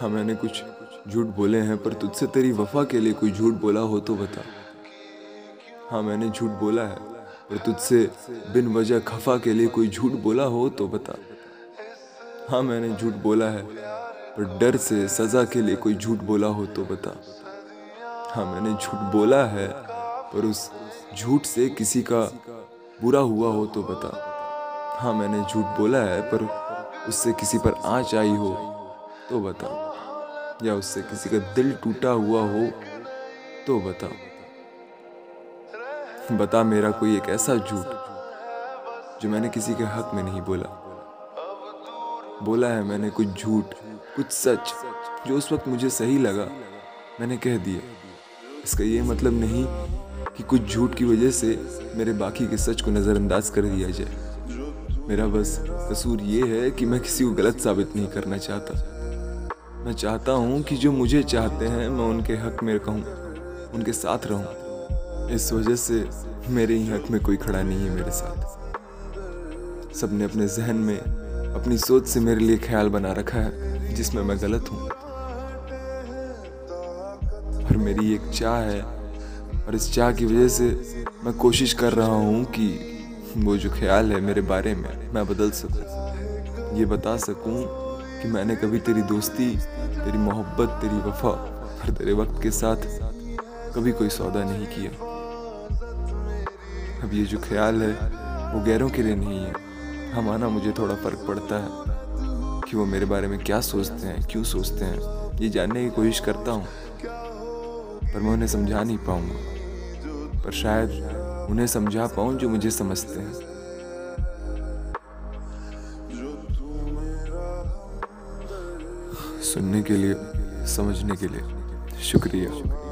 हाँ मैंने कुछ झूठ बोले हैं, पर तुझसे तेरी वफा के लिए कोई झूठ बोला हो तो बता। हाँ मैंने झूठ बोला है, पर तुझसे बिन वजह खफा के लिए कोई झूठ बोला हो तो बता। हाँ मैंने झूठ बोला है, पर डर से सजा के लिए कोई झूठ बोला हो तो बता। हाँ मैंने झूठ बोला है, पर उस झूठ से किसी का बुरा हुआ हो तो बता। हाँ मैंने झूठ बोला है, पर उससे किसी पर आँच आई हो तो बताओ। या उससे किसी का दिल टूटा हुआ हो तो बता बता मेरा कोई एक ऐसा झूठ, जो मैंने किसी के हक में नहीं बोला। बोला है मैंने कुछ झूठ, कुछ सच, जो उस वक्त मुझे सही लगा, मैंने कह दिया। इसका ये मतलब नहीं कि कुछ झूठ की वजह से मेरे बाकी के सच को नज़रअंदाज कर दिया जाए। मेरा बस कसूर ये है कि मैं किसी को गलत साबित नहीं करना चाहता। मैं चाहता हूँ कि जो मुझे चाहते हैं, मैं उनके हक में कहूँ उनके साथ रहूँ। इस वजह से मेरे ही हक में कोई खड़ा नहीं है मेरे साथ। सबने अपने जहन में अपनी सोच से मेरे लिए ख्याल बना रखा है, जिसमें मैं गलत हूँ। और मेरी एक चाह है, और इस चाह की वजह से मैं कोशिश कर रहा हूँ कि वो जो ख्याल है मेरे बारे में मैं बदल सकूँ। ये बता सकूँ कि मैंने कभी तेरी दोस्ती, तेरी मोहब्बत, तेरी वफा और तेरे वक्त के साथ कभी कोई सौदा नहीं किया। अब ये जो ख्याल है, वो गैरों के लिए नहीं है। हमारा मुझे थोड़ा फ़र्क पड़ता है कि वो मेरे बारे में क्या सोचते हैं, क्यों सोचते हैं। ये जानने की कोशिश करता हूँ, पर मैं उन्हें समझा नहीं पाऊँगा। पर शायद उन्हें समझा पाऊँ जो मुझे समझते हैं। सुनने के लिए समझने के लिए। शुक्रिया।